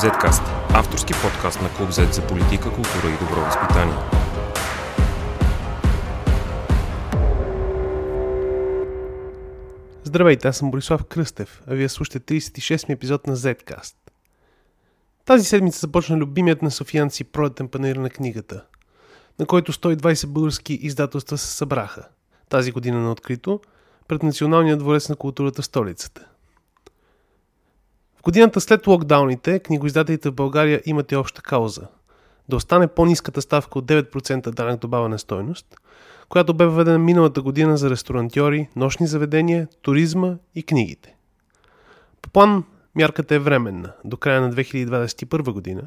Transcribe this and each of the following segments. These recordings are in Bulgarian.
Zcast – авторски подкаст на Клуб Z за политика, култура и добро възпитание. Здравейте, аз съм Борислав Кръстев, а вие слушате 36-ми епизод на Zcast. Тази седмица започна любимият на софиянци пролетен панер на книгата, на който 120 български издателства се събраха. Тази година на открито пред Националния дворец на културата в столицата. В годината след локдауните, книгоиздателите в България имат и обща кауза – да остане по-низката ставка от 9% данък добавена стойност, която бе въведена миналата година за ресторантьори, нощни заведения, туризма и книгите. По план мярката е временна, до края на 2021 година,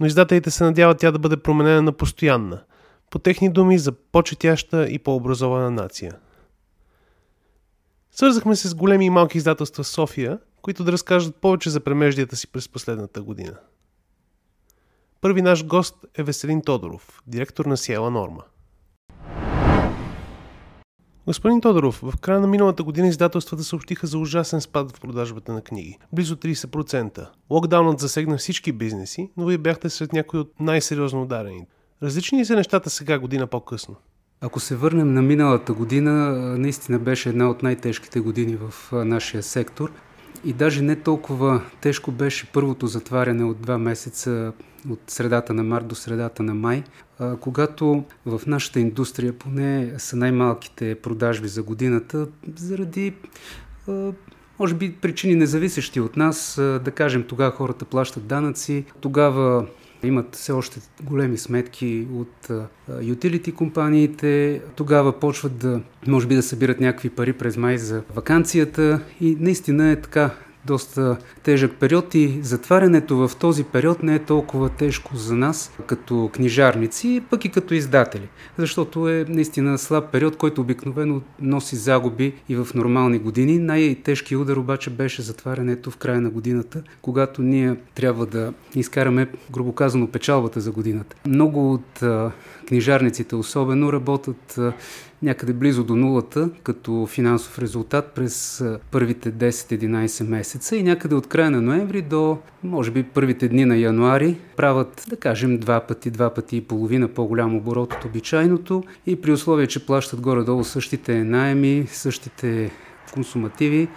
но издателите се надяват тя да бъде променена на постоянна, по техни думи за по-четяща и по-образована нация. Свързахме се с големи и малки издателства в София – които да разкажат повече за премеждията си през последната година. Първи наш гост е Веселин Тодоров, директор на Сиела Норма. Господин Тодоров, в края на миналата година издателствата съобщиха за ужасен спад в продажбата на книги. Близо 30%. Локдаунът засегна всички бизнеси, но вие бяхте сред някои от най-сериозно ударените. Различни ли са нещата сега, година по-късно? Ако се върнем на миналата година, наистина беше една от най-тежките години в нашия сектор. И даже не толкова тежко беше първото затваряне от два месеца от средата на март до средата на май, когато в нашата индустрия поне са най-малките продажби за годината, заради може би причини независещи от нас, да кажем тогава хората плащат данъци, тогава имат все още големи сметки от ютилити компаниите. Тогава почват да, може би да събират някакви пари през май за вакансията и наистина е така доста тежък период и затварянето в този период не е толкова тежко за нас като книжарници, пък и като издатели. Защото е наистина слаб период, който обикновено носи загуби и в нормални години. Най-тежкият удар обаче беше затварянето в края на годината, когато ние трябва да изкараме, грубо казано, печалбата за годината. Много от книжарниците особено работят някъде близо до нулата като финансов резултат през първите 10-11 месеца и някъде от края на ноември до, може би, първите дни на януари правят, да кажем, два пъти, два пъти и половина по-голям оборот от обичайното и при условие, че плащат горе-долу същите найеми, същите консумативи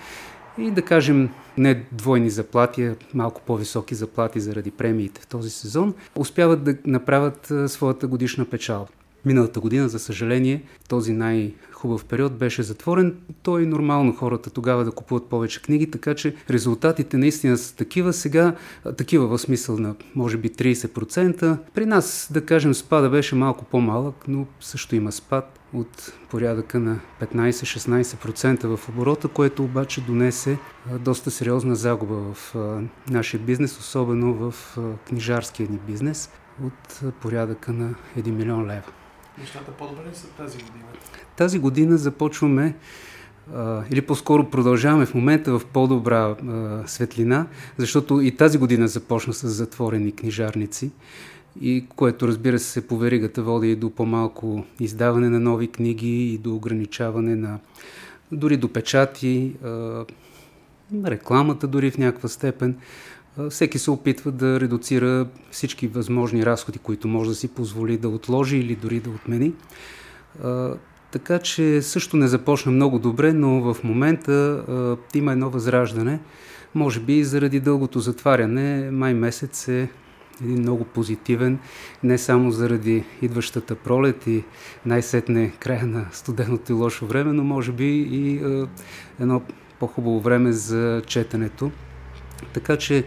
и да кажем не двойни заплати, а малко по-високи заплати заради премиите в този сезон, успяват да направят своята годишна печалба. Миналата година, за съжаление, този най-хубав период беше затворен. То е нормално хората тогава да купуват повече книги, така че резултатите наистина са такива. Сега, такива в смисъл на може би 30%. При нас, да кажем, спада беше малко по-малък, но също има спад от порядъка на 15-16% в оборота, което обаче донесе доста сериозна загуба в нашия бизнес, особено в книжарския ни бизнес от порядъка на 1 милион лева. Нещата по-добре са тази година? Тази година започваме или по-скоро продължаваме в момента в по-добра светлина, защото и тази година започна с затворени книжарници, и което разбира се по веригата води и до по-малко издаване на нови книги и до ограничаване на дори до печати, рекламата дори в някаква степен всеки се опитва да редуцира всички възможни разходи, които може да си позволи да отложи или дори да отмени. Така че също не започна много добре, но в момента има едно възраждане. Може би заради дългото затваряне, май месец е един много позитивен, не само заради идващата пролет и най-сетне края на студеното и лошо време, но може би и едно по-хубаво време за четенето. Така че,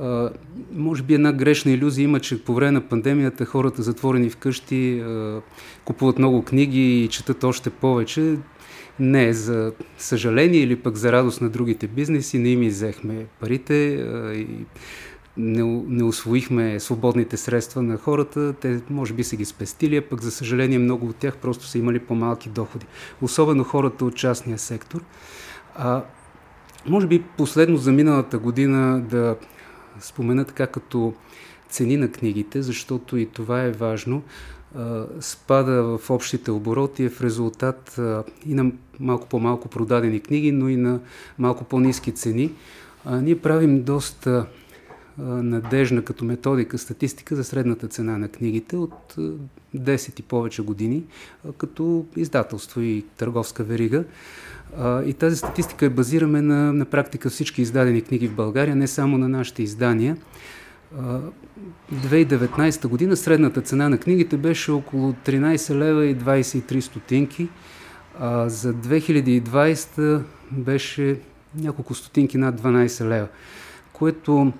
а, може би една грешна иллюзия има, че по време на пандемията хората затворени вкъщи а, купуват много книги и четат още повече. Не, за съжаление или пък за радост на другите бизнеси не им изехме парите и не, не освоихме свободните средства на хората, те може би са ги спестили, а пък за съжаление много от тях просто са имали по-малки доходи. Особено хората от частния сектор. А, може би последно за миналата година да спомена така като цени на книгите, защото и това е важно. Спада в общите обороти е в резултат и на малко по-малко продадени книги, но и на малко по-низки цени. Ние правим доста надежна като методика статистика за средната цена на книгите от 10 и повече години, като издателство и търговска верига. И тази статистика е базираме на, на практика всички издадени книги в България, не само на нашите издания. 2019 година средната цена на книгите беше около 13 лева и 23 стотинки, а за 2020 беше няколко стотинки над 12 лева, което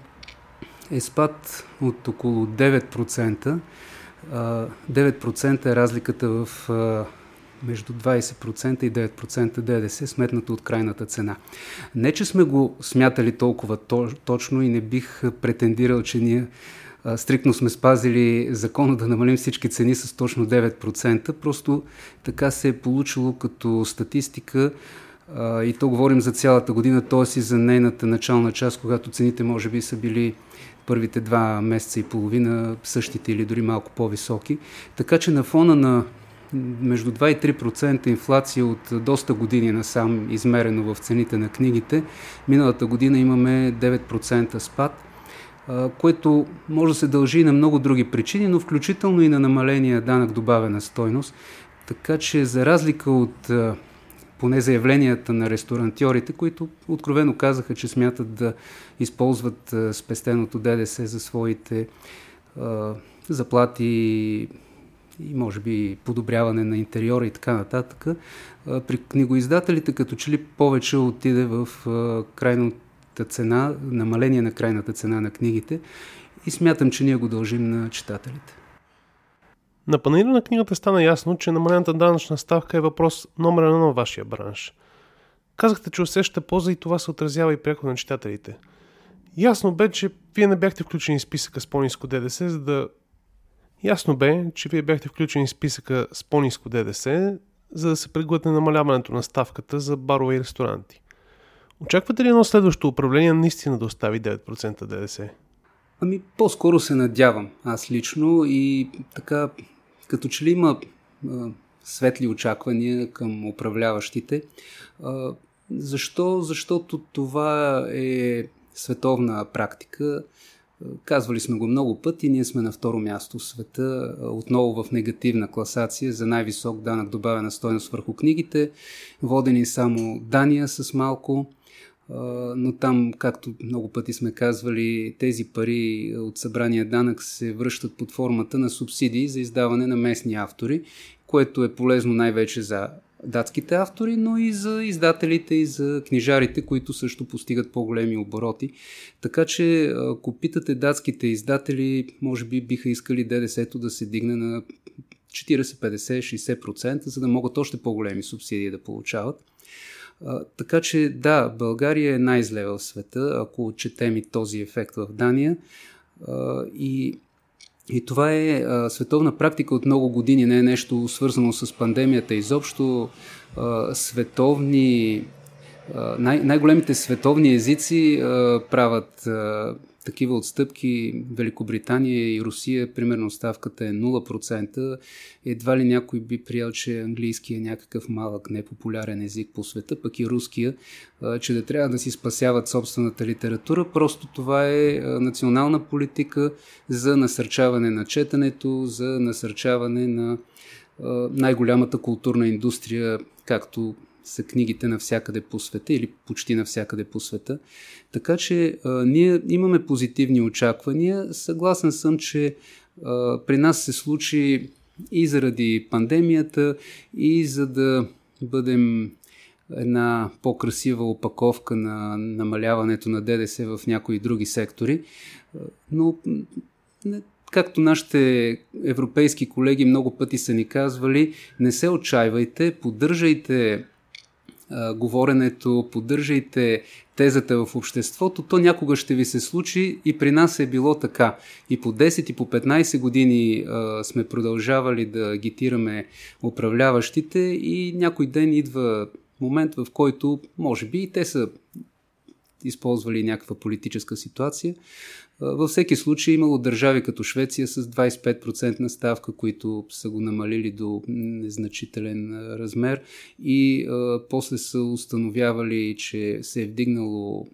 е спад от около 9%. 9% е разликата в между 20% и 9% ДДС, сметнато от крайната цена. Не, че сме го смятали толкова точно и не бих претендирал, че ние стриктно сме спазили закона да намалим всички цени с точно 9%, просто така се е получило като статистика и то говорим за цялата година, т.е. и за нейната начална част, когато цените може би са били първите два месеца и половина същите или дори малко по-високи. Така че на фона на между 2 и 3% инфлация от доста години насам, измерено в цените на книгите. Миналата година имаме 9% спад, което може да се дължи и на много други причини, но включително и на намаления данък добавена стойност. Така че за разлика от поне заявленията на ресторантьорите, които откровено казаха, че смятат да използват спестеното ДДС за своите заплати, и може би подобряване на интериора и така нататък. При книгоиздателите като че ли повече отиде в крайната цена, намаление на крайната цена на книгите и смятам, че ние го дължим на читателите. На панера на книгата стана ясно, че намалената данъчна ставка е въпрос номер едно на вашия бранш. Казахте, че усещате полза и това се отразява и пряко на читателите. Ясно бе, че вие не бяхте включени в списъка с по-низко ДДС, за да Ясно бе, че вие бяхте включени в списъка с по-низко ДДС, за да се преглътне намаляването на ставката за барове и ресторанти. Очаквате ли едно следващо управление наистина да остави 9% ДДС? Ами, по-скоро се надявам аз лично и така, като че ли има а, светли очаквания към управляващите. А, защо? Защото това е световна практика. Казвали сме го много пъти, ние сме на второ място в света, отново в негативна класация за най-висок данък добавена стойност върху книгите, водени само Дания с малко, но там, както много пъти сме казвали, тези пари от събрания данък се връщат под формата на субсидии за издаване на местни автори, което е полезно най-вече за датските автори, но и за издателите и за книжарите, които също постигат по-големи обороти. Така че, ако питате датските издатели, може би биха искали ДДС-то да се дигне на 40, 50, 60%, за да могат още по-големи субсидии да получават. Така че да, България е най-зле в света, ако четем и този ефект в Дания. А, и и това е а, световна практика от много години, не е нещо свързано с пандемията. Изобщо а, световни, а, най- най-големите световни езици а, правят а, такива отстъпки. Великобритания и Русия, примерно, ставката е 0%. Едва ли някой би приял, че английски е някакъв малък непопулярен език по света, пък и руския, че да трябва да си спасяват собствената литература. Просто това е национална политика за насърчаване на четенето, за насърчаване на най-голямата културна индустрия, както са книгите навсякъде по света или почти навсякъде по света. Така че а, ние имаме позитивни очаквания. Съгласен съм, че а, при нас се случи и заради пандемията, и за да бъдем една по-красива опаковка на намаляването на ДДС в някои други сектори. Но както нашите европейски колеги много пъти са ни казвали, не се отчаивайте, поддържайте а, говоренето, поддържайте тезата в обществото, то някога ще ви се случи и при нас е било така. И по 10 и по 15 години а, сме продължавали да агитираме управляващите и някой ден идва момент, в който може би и те са използвали някаква политическа ситуация, във всеки случай имало държави като Швеция с 25% на ставка, които са го намалили до незначителен размер. И а, после са установявали, че се е вдигнало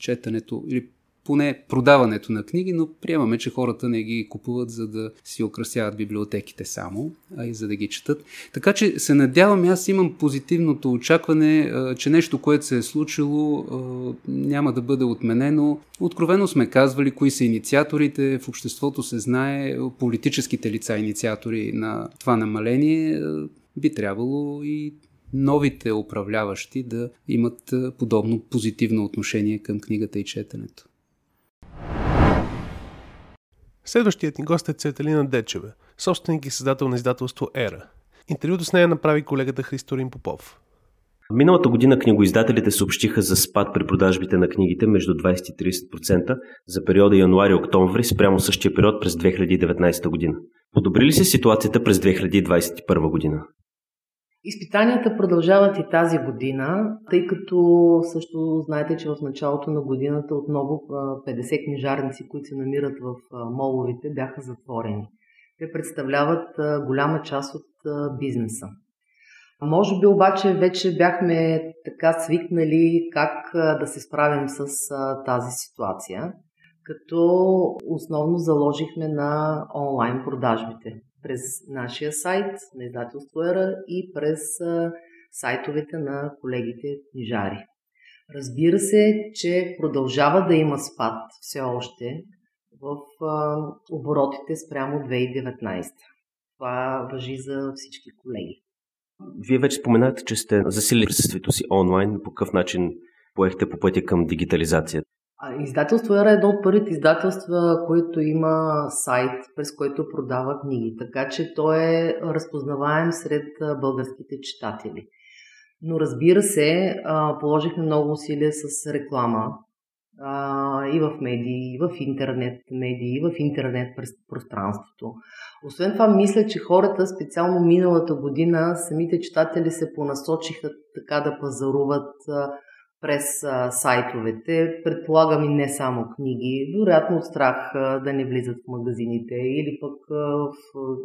четенето или поне продаването на книги, но приемаме, че хората не ги купуват за да си украсяват библиотеките само, а и за да ги четат. Така че се надявам, аз имам позитивното очакване, че нещо, което се е случило, няма да бъде отменено. Откровено сме казвали кои са инициаторите, в обществото се знае политическите лица инициатори на това намаление. Би трябвало и новите управляващи да имат подобно позитивно отношение към книгата и четенето. Следващият ни гост е Цветелина Дечева, собственик и създател на издателство Ера. Интервюто с нея направи колегата Христорин Попов. Миналата година книгоиздателите съобщиха за спад при продажбите на книгите между 20 и 30% за периода януари-октомври спрямо същия период през 2019 година. Подобри ли се ситуацията през 2021 година? Изпитанията продължават и тази година, тъй като също знаете, че в началото на годината отново 50 книжарници, които се намират в моловите, бяха затворени. Те представляват голяма част от бизнеса. Може би обаче вече бяхме така свикнали как да се справим с тази ситуация, като основно заложихме на онлайн продажбите през нашия сайт на издателство Ера и през сайтовете на колегите книжари. Разбира се, че продължава да има спад все още в оборотите спрямо 2019. Това въжи за всички колеги. Вие вече споменахте, че сте засилили присъствието си онлайн. По какъв начин поехте по пътя към дигитализация? Издателство Ера е едно от първите издателства, които има сайт, през който продава книги, така че той е разпознаваем сред българските читатели. Но разбира се, положихме много усилия с реклама и в медии, и в интернет медии, и в интернет пространството. Освен това, мисля, че хората, специално миналата година, самите читатели се понасочиха така да пазаруват през сайтовете. Предполагам и не само книги, вероятно от страх да не влизат в магазините или пък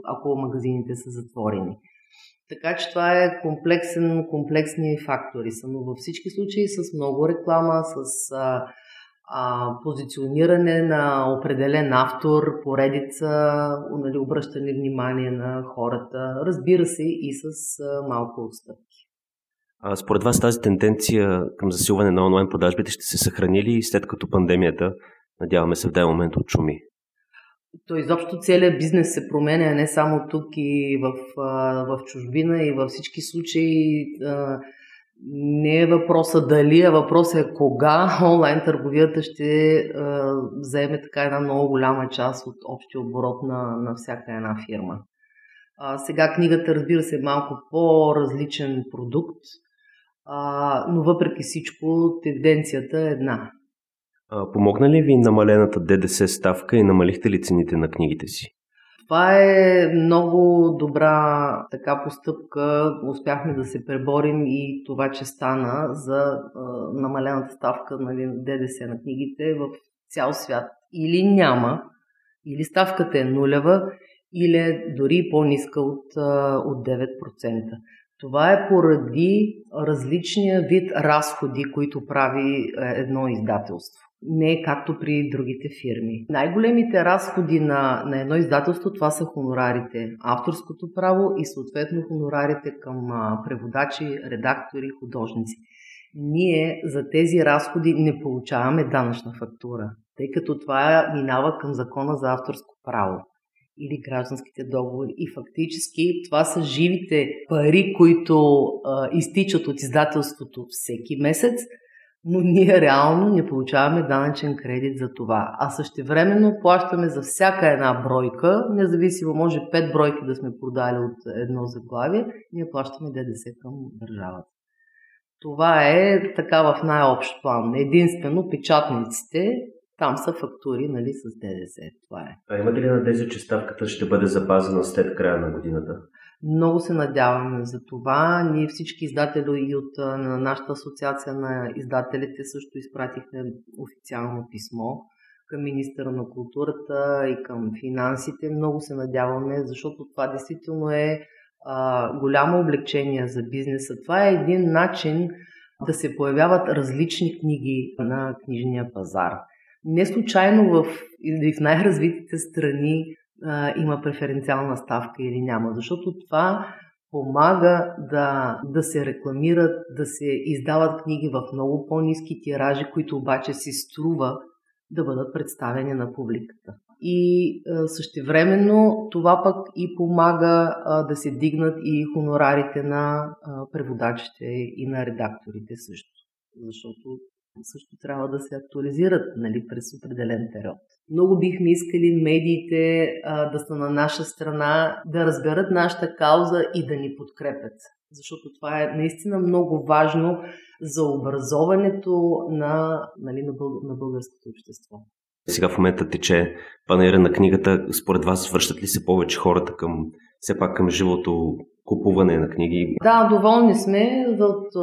ако магазините са затворени. Така че това е комплексен, комплексни фактори са, но във всички случаи с много реклама, с а, а, позициониране на определен автор, поредица, нали, обръщане внимание на хората, разбира се и с а, малко отстъпки. А според вас тази тенденция към засилване на онлайн продажбите ще се съхрани ли след като пандемията, надяваме се в даден момент отшуми? То изобщо целият бизнес се променя не само тук и в, в чужбина и във всички случаи не е въпроса дали, а въпросът е кога онлайн търговията ще вземе така една много голяма част от общия оборот на, на всяка една фирма. А, сега книгата, разбира се, е малко по-различен продукт, а, но въпреки всичко тенденцията е една. А, помогна ли ви намалената ДДС ставка и намалихте ли цените на книгите си? Това е много добра така постъпка. Успяхме да се преборим и това, че стана за а, намалената ставка на нали, ДДС на книгите в цял свят. Или няма, или ставката е нулева, или е дори по-ниска от, от 9%. Това е поради различния вид разходи, които прави е, едно издателство. Не както при другите фирми. Най-големите разходи на, на едно издателство това са хонорарите, авторското право и съответно хонорарите към преводачи, редактори, художници. Ние за тези разходи не получаваме данъчна фактура, тъй като това минава към закона за авторско право или гражданските договори. И фактически това са живите пари, които а, изтичат от издателството всеки месец, но ние реално не получаваме данъчен кредит за това. А същевременно плащаме за всяка една бройка, независимо може 5 бройки да сме продали от едно заглавие, ние плащаме ДДС към държавата. Това е така в най-общ план. Единствено печатниците там са фактури нали, с ДДС. Това е. А имате ли надежда, че ставката ще бъде запазена след края на годината? Много се надяваме за това. Ние всички издатели и от на нашата асоциация на издателите също изпратихме официално писмо към министъра на културата и към финансите. Много се надяваме, защото това действително е а, голямо облегчение за бизнеса. Това е един начин да се появяват различни книги на книжния пазар. Не случайно в, в най-развитите страни а, има преференциална ставка или няма, защото това помага да, да се рекламират, да се издават книги в много по-низки тиражи, които обаче си струва да бъдат представени на публиката. И същевременно това пък и помага а, да се дигнат и хонорарите на а, преводачите и на редакторите също. Защото също трябва да се актуализират нали, през определен период. Много бихме искали медиите а, да са на наша страна, да разберат нашата кауза и да ни подкрепят. Защото това е наистина много важно за образоването на, нали, на, бъл... на българското общество. Сега в момента тече панера на книгата. Според вас връщат ли се повече хората към все пак към живото купуване на книги? Да, доволни сме от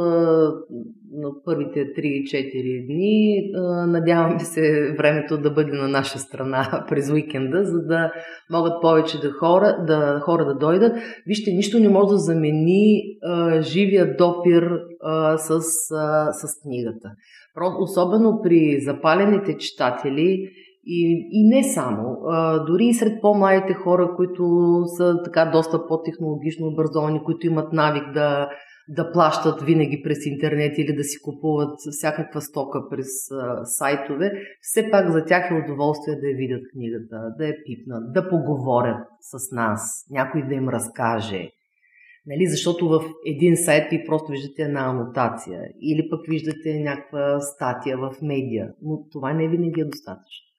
на първите 3-4 дни. Надяваме се времето да бъде на наша страна през уикенда, за да могат повече да хора да, хора да дойдат. Вижте, нищо не може да замени живия допир с, с книгата. Особено при запалените читатели и, и не само. А, дори и сред по-малите хора, които са така доста по-технологично образовани, които имат навик да, да плащат винаги през интернет или да си купуват всякаква стока през а, сайтове, все пак за тях е удоволствие да я видят книгата, да я пипнат, да поговорят с нас, някой да им разкаже. Нали, защото в един сайт ви просто виждате една анотация или пък виждате някаква статия в медия, но това не винаги е достатъчно.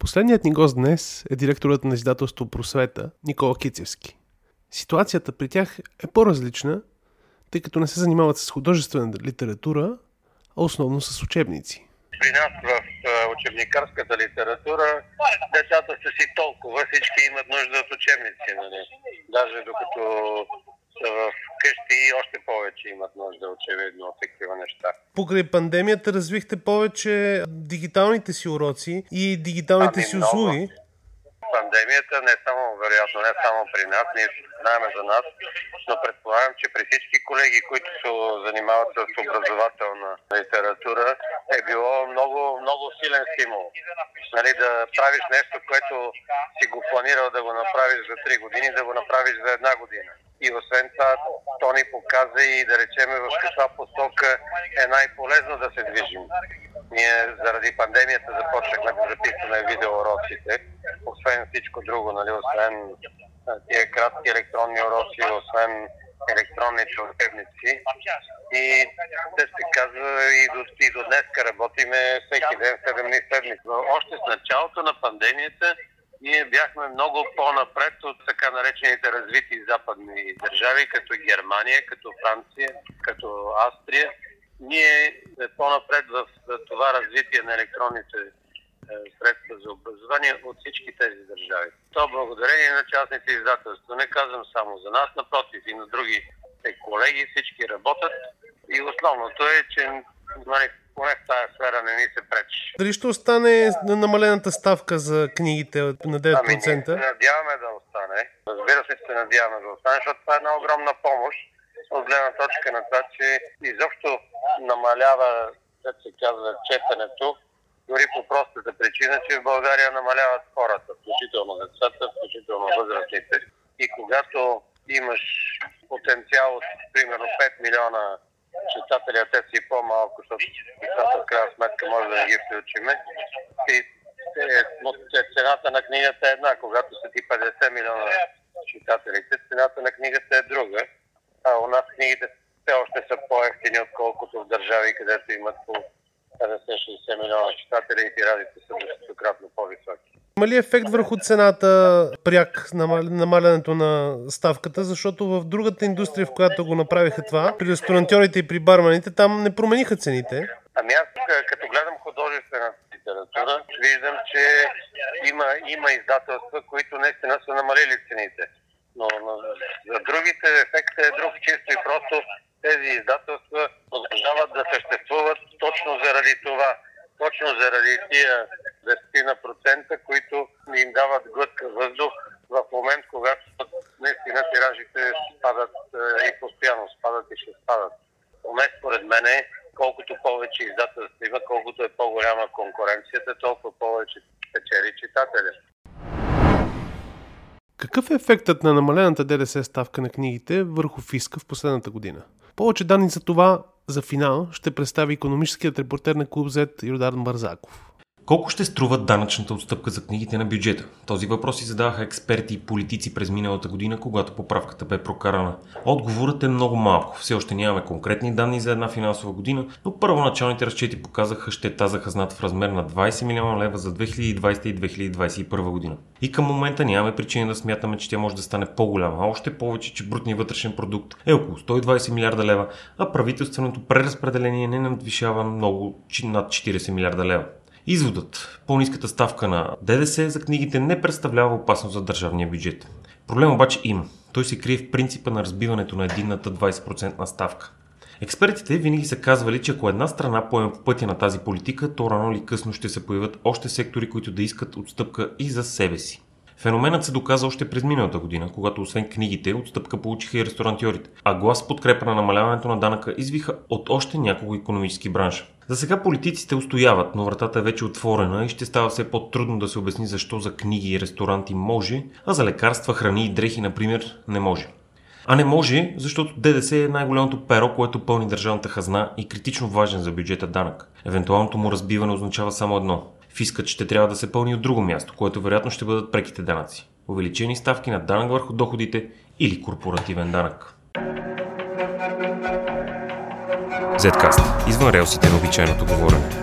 Последният ни гост днес е директорът на издателство Просвета Никола Кицевски. Ситуацията при тях е по-различна, тъй като не се занимават с художествена литература, а основно с учебници. При нас в учебникарската литература децата са си толкова, всички имат нужда от учебници. Нали? Даже докато са в къщи и още повече имат нужда, очевидно, от такива неща. Покрай пандемията развихте повече дигиталните си уроци и дигиталните ами си услуги пандемията, не само, вероятно, не само при нас, ние знаем за нас, но предполагам, че при всички колеги, които се занимават с образователна литература, е било много, много силен стимул. Нали, да правиш нещо, което си го планирал да го направиш за 3 години, да го направиш за една година. И освен това, то ни показа и да речеме в каква посока е най-полезно да се движим. Ние заради пандемията започнахме да записваме видеоуроците, освен всичко друго, нали, освен тия кратки електронни уроци, освен електронните учебници. И те се казва и до, и до днес работиме всеки ден 7 дни седмица. Още с началото на пандемията ние бяхме много по-напред от така наречените развити западни държави, като Германия, като Франция, като Австрия ние сме по-напред в това развитие на електронните е, средства за образование от всички тези държави. То благодарение на частните издателства. Не казвам само за нас, напротив и на други колеги, всички работят. И основното е, че нали, поне в тази сфера не ни се пречи. Дали ще остане на намалената ставка за книгите на 9%? Ами, ние се надяваме да остане. Разбира се, се надяваме да остане, защото това е една огромна помощ от гледна точка на това, че изобщо намалява, как се казва, четенето, дори по простата причина, че в България намаляват хората, включително децата, включително възрастните. И когато имаш потенциал от примерно 5 милиона читатели, а те и по-малко, защото децата в крайна сметка може да не ги включиме. И е, цената на книгата е една. Когато са ти 50 милиона читателите, цената на книгата е друга а у нас книгите все още са по-ефтини, отколкото в държави, където имат по 50-60 милиона читатели и тирадите са десетократно по-високи. Има ли ефект върху цената пряк намалянето на ставката, защото в другата индустрия, в която го направиха това, при ресторантьорите и при барманите, там не промениха цените? Ами аз като гледам художествена литература, виждам, че има, има издателства, които наистина са намалили цените. Но, но за другите ефектът е друг чисто и просто тези издателства продължават да съществуват точно заради това. Точно заради тия 10%, които им дават глътка въздух в момент, когато наистина тиражите спадат е, и постоянно спадат и ще спадат. Поне според мен колкото повече издателства има, колкото е по-голяма конкуренцията, толкова повече печели читателя. Какъв е ефектът на намалената ДДС ставка на книгите върху фиска в последната година? Повече данни за това за финал ще представи економическият репортер на Клуб Z Йордан Барзаков. Колко ще струва данъчната отстъпка за книгите на бюджета? Този въпрос си задаваха експерти и политици през миналата година, когато поправката бе прокарана. Отговорът е много малко. Все още нямаме конкретни данни за една финансова година, но първоначалните разчети показаха щета за хазната в размер на 20 милиона лева за 2020 и 2021 година. И към момента нямаме причина да смятаме, че тя може да стане по-голяма, а още повече, че брутният вътрешен продукт е около 120 милиарда лева, а правителственото преразпределение не надвишава много над 40 милиарда лева. Изводът. По-низката ставка на ДДС за книгите не представлява опасност за държавния бюджет. Проблем обаче има. Той се крие в принципа на разбиването на единната 20% ставка. Експертите винаги са казвали, че ако една страна поеме по пътя на тази политика, то рано или късно ще се появят още сектори, които да искат отстъпка и за себе си. Феноменът се доказа още през миналата година, когато освен книгите, отстъпка получиха и ресторантьорите, а глас подкрепа на намаляването на данъка извиха от още няколко економически бранша. За сега политиците устояват, но вратата е вече отворена и ще става все по-трудно да се обясни защо за книги и ресторанти може, а за лекарства, храни и дрехи, например, не може. А не може, защото ДДС е най-голямото перо, което пълни държавната хазна и критично важен за бюджета данък. Евентуалното му разбиване означава само едно. Фискът ще трябва да се пълни от друго място, което вероятно ще бъдат преките данъци. Увеличени ставки на данък върху доходите или корпоративен данък. Zcast. Извън релсите на обичайното говорене.